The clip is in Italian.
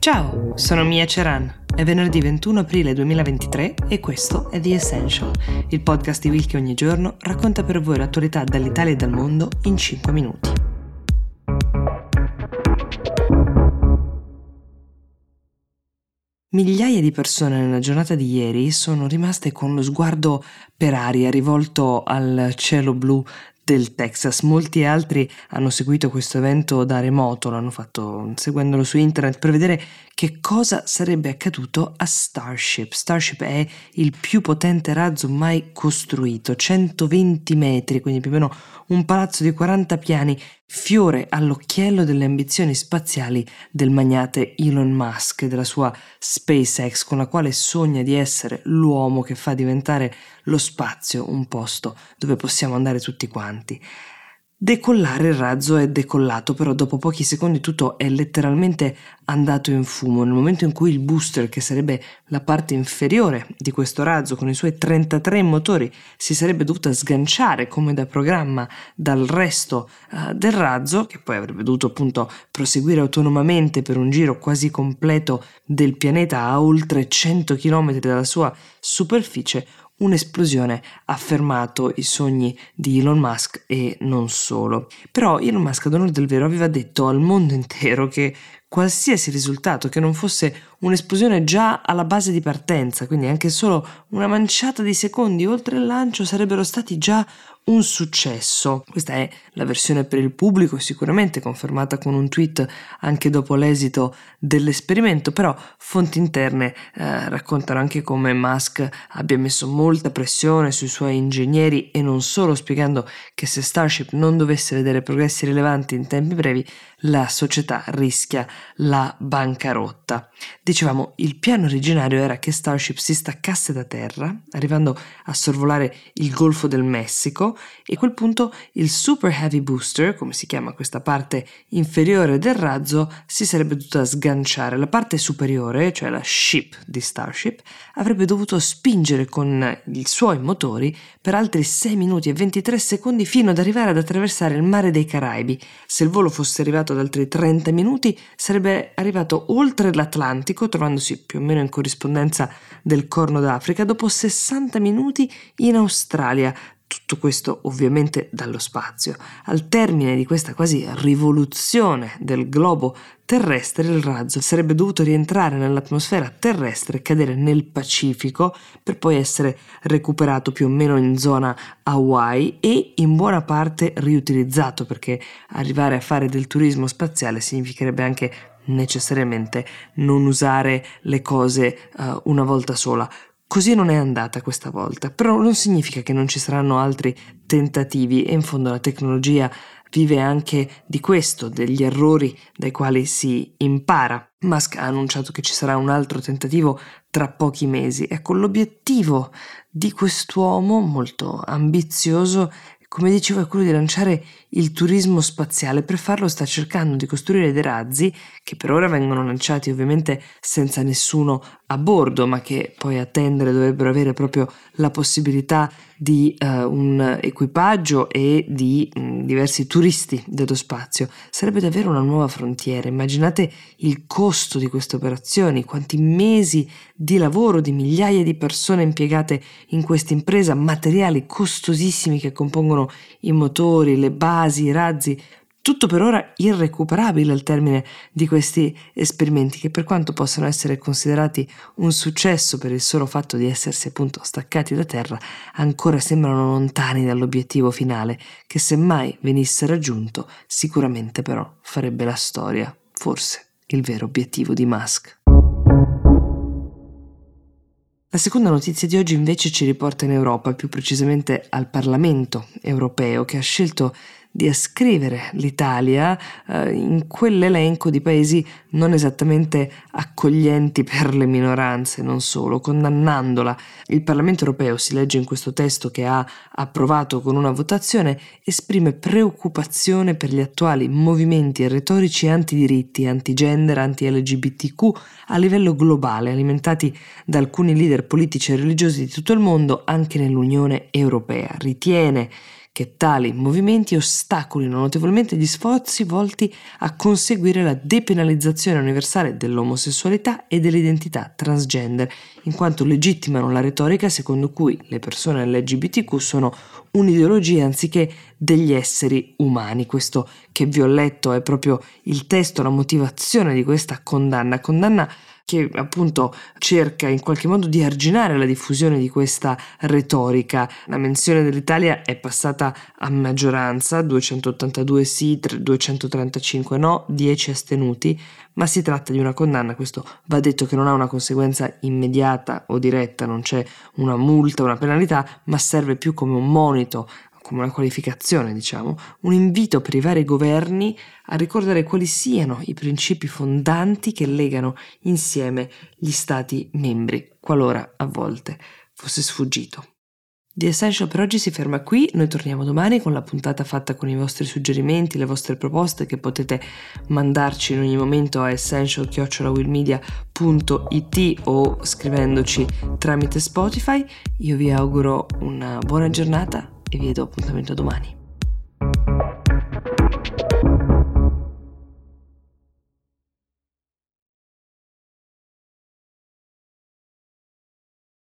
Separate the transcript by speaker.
Speaker 1: Ciao, sono Mia Ceran. È venerdì 21 aprile 2023 e questo è The Essential, il podcast di Will che ogni giorno racconta per voi l'attualità dall'Italia e dal mondo in 5 minuti. Migliaia di persone nella giornata di ieri sono rimaste con lo sguardo per aria rivolto al cielo blu del Texas. Molti altri hanno seguito questo evento da remoto, l'hanno fatto seguendolo su internet per vedere che cosa sarebbe accaduto a Starship. Starship è il più potente razzo mai costruito, 120 metri, quindi più o meno un palazzo di 40 piani, fiore all'occhiello delle ambizioni spaziali del magnate Elon Musk e della sua SpaceX, con la quale sogna di essere l'uomo che fa diventare lo spazio un posto dove possiamo andare tutti quanti. Decollare il razzo è decollato, però dopo pochi secondi tutto è letteralmente andato in fumo. Nel momento in cui il booster, che sarebbe la parte inferiore di questo razzo con i suoi 33 motori, si sarebbe dovuta sganciare come da programma dal resto uh, del razzo, che poi avrebbe dovuto appunto proseguire autonomamente per un giro quasi completo del pianeta a oltre 100 km dalla sua superficie, un'esplosione ha fermato i sogni di Elon Musk e non solo. Però Elon Musk ad onore del vero aveva detto al mondo intero che qualsiasi risultato che non fosse un'esplosione già alla base di partenza, quindi anche solo una manciata di secondi oltre il lancio sarebbero stati già un successo. Questa è la versione per il pubblico, sicuramente confermata con un tweet anche dopo l'esito dell'esperimento, però fonti interne eh, raccontano anche come Musk abbia messo molta pressione sui suoi ingegneri e non solo, spiegando che se Starship non dovesse vedere progressi rilevanti in tempi brevi, la società rischia la bancarotta. Dicevamo, il piano originario era che Starship si staccasse da terra, arrivando a sorvolare il Golfo del Messico, e a quel punto il Super Heavy Booster, come si chiama questa parte inferiore del razzo, si sarebbe dovuta sganciare. La parte superiore, cioè la ship di Starship, avrebbe dovuto spingere con i suoi motori per altri 6 minuti e 23 secondi fino ad arrivare ad attraversare il mare dei Caraibi. Se il volo fosse arrivato ad altri 30 minuti, sarebbe arrivato oltre l'Atlantico, trovandosi più o meno in corrispondenza del Corno d'Africa, dopo 60 minuti in Australia, tutto questo ovviamente dallo spazio. Al termine di questa quasi rivoluzione del globo terrestre, il razzo sarebbe dovuto rientrare nell'atmosfera terrestre e cadere nel Pacifico per poi essere recuperato più o meno in zona Hawaii e in buona parte riutilizzato perché arrivare a fare del turismo spaziale significherebbe anche necessariamente non usare le cose uh, una volta sola. Così non è andata questa volta, però non significa che non ci saranno altri tentativi e in fondo la tecnologia vive anche di questo, degli errori dai quali si impara. Musk ha annunciato che ci sarà un altro tentativo tra pochi mesi. Ecco, l'obiettivo di quest'uomo molto ambizioso come dicevo, è quello di lanciare il turismo spaziale. Per farlo sta cercando di costruire dei razzi che per ora vengono lanciati ovviamente senza nessuno a bordo, ma che poi a tendere dovrebbero avere proprio la possibilità di uh, un equipaggio e di mh, diversi turisti dello spazio. Sarebbe davvero una nuova frontiera. Immaginate il costo di queste operazioni, quanti mesi di lavoro di migliaia di persone impiegate in questa impresa, materiali costosissimi che compongono i motori, le basi, i razzi, tutto per ora irrecuperabile al termine di questi esperimenti che per quanto possano essere considerati un successo per il solo fatto di essersi appunto staccati da terra, ancora sembrano lontani dall'obiettivo finale che se mai venisse raggiunto sicuramente però farebbe la storia, forse il vero obiettivo di Musk. La seconda notizia di oggi invece ci riporta in Europa, più precisamente al Parlamento europeo, che ha scelto di ascrivere l'Italia eh, in quell'elenco di paesi non esattamente accoglienti per le minoranze, non solo, condannandola. Il Parlamento europeo, si legge in questo testo che ha approvato con una votazione, esprime preoccupazione per gli attuali movimenti retorici antidiritti, antigender, anti-LGBTQ a livello globale, alimentati da alcuni leader politici e religiosi di tutto il mondo, anche nell'Unione europea. Ritiene che tali movimenti ostacolino notevolmente gli sforzi volti a conseguire la depenalizzazione universale dell'omosessualità e dell'identità transgender, in quanto legittimano la retorica secondo cui le persone LGBTQ sono un'ideologia anziché degli esseri umani. Questo che vi ho letto è proprio il testo, la motivazione di questa condanna, condanna che appunto cerca in qualche modo di arginare la diffusione di questa retorica. La menzione dell'Italia è passata a maggioranza, 282 sì, 235 no, 10 astenuti, ma si tratta di una condanna, questo va detto che non ha una conseguenza immediata o diretta, non c'è una multa, una penalità, ma serve più come un monito come una qualificazione, diciamo, un invito per i vari governi a ricordare quali siano i principi fondanti che legano insieme gli Stati membri, qualora a volte fosse sfuggito. The Essential per oggi si ferma qui, noi torniamo domani con la puntata fatta con i vostri suggerimenti, le vostre proposte che potete mandarci in ogni momento a essential-willmedia.it o scrivendoci tramite Spotify. Io vi auguro una buona giornata vi do appuntamento domani.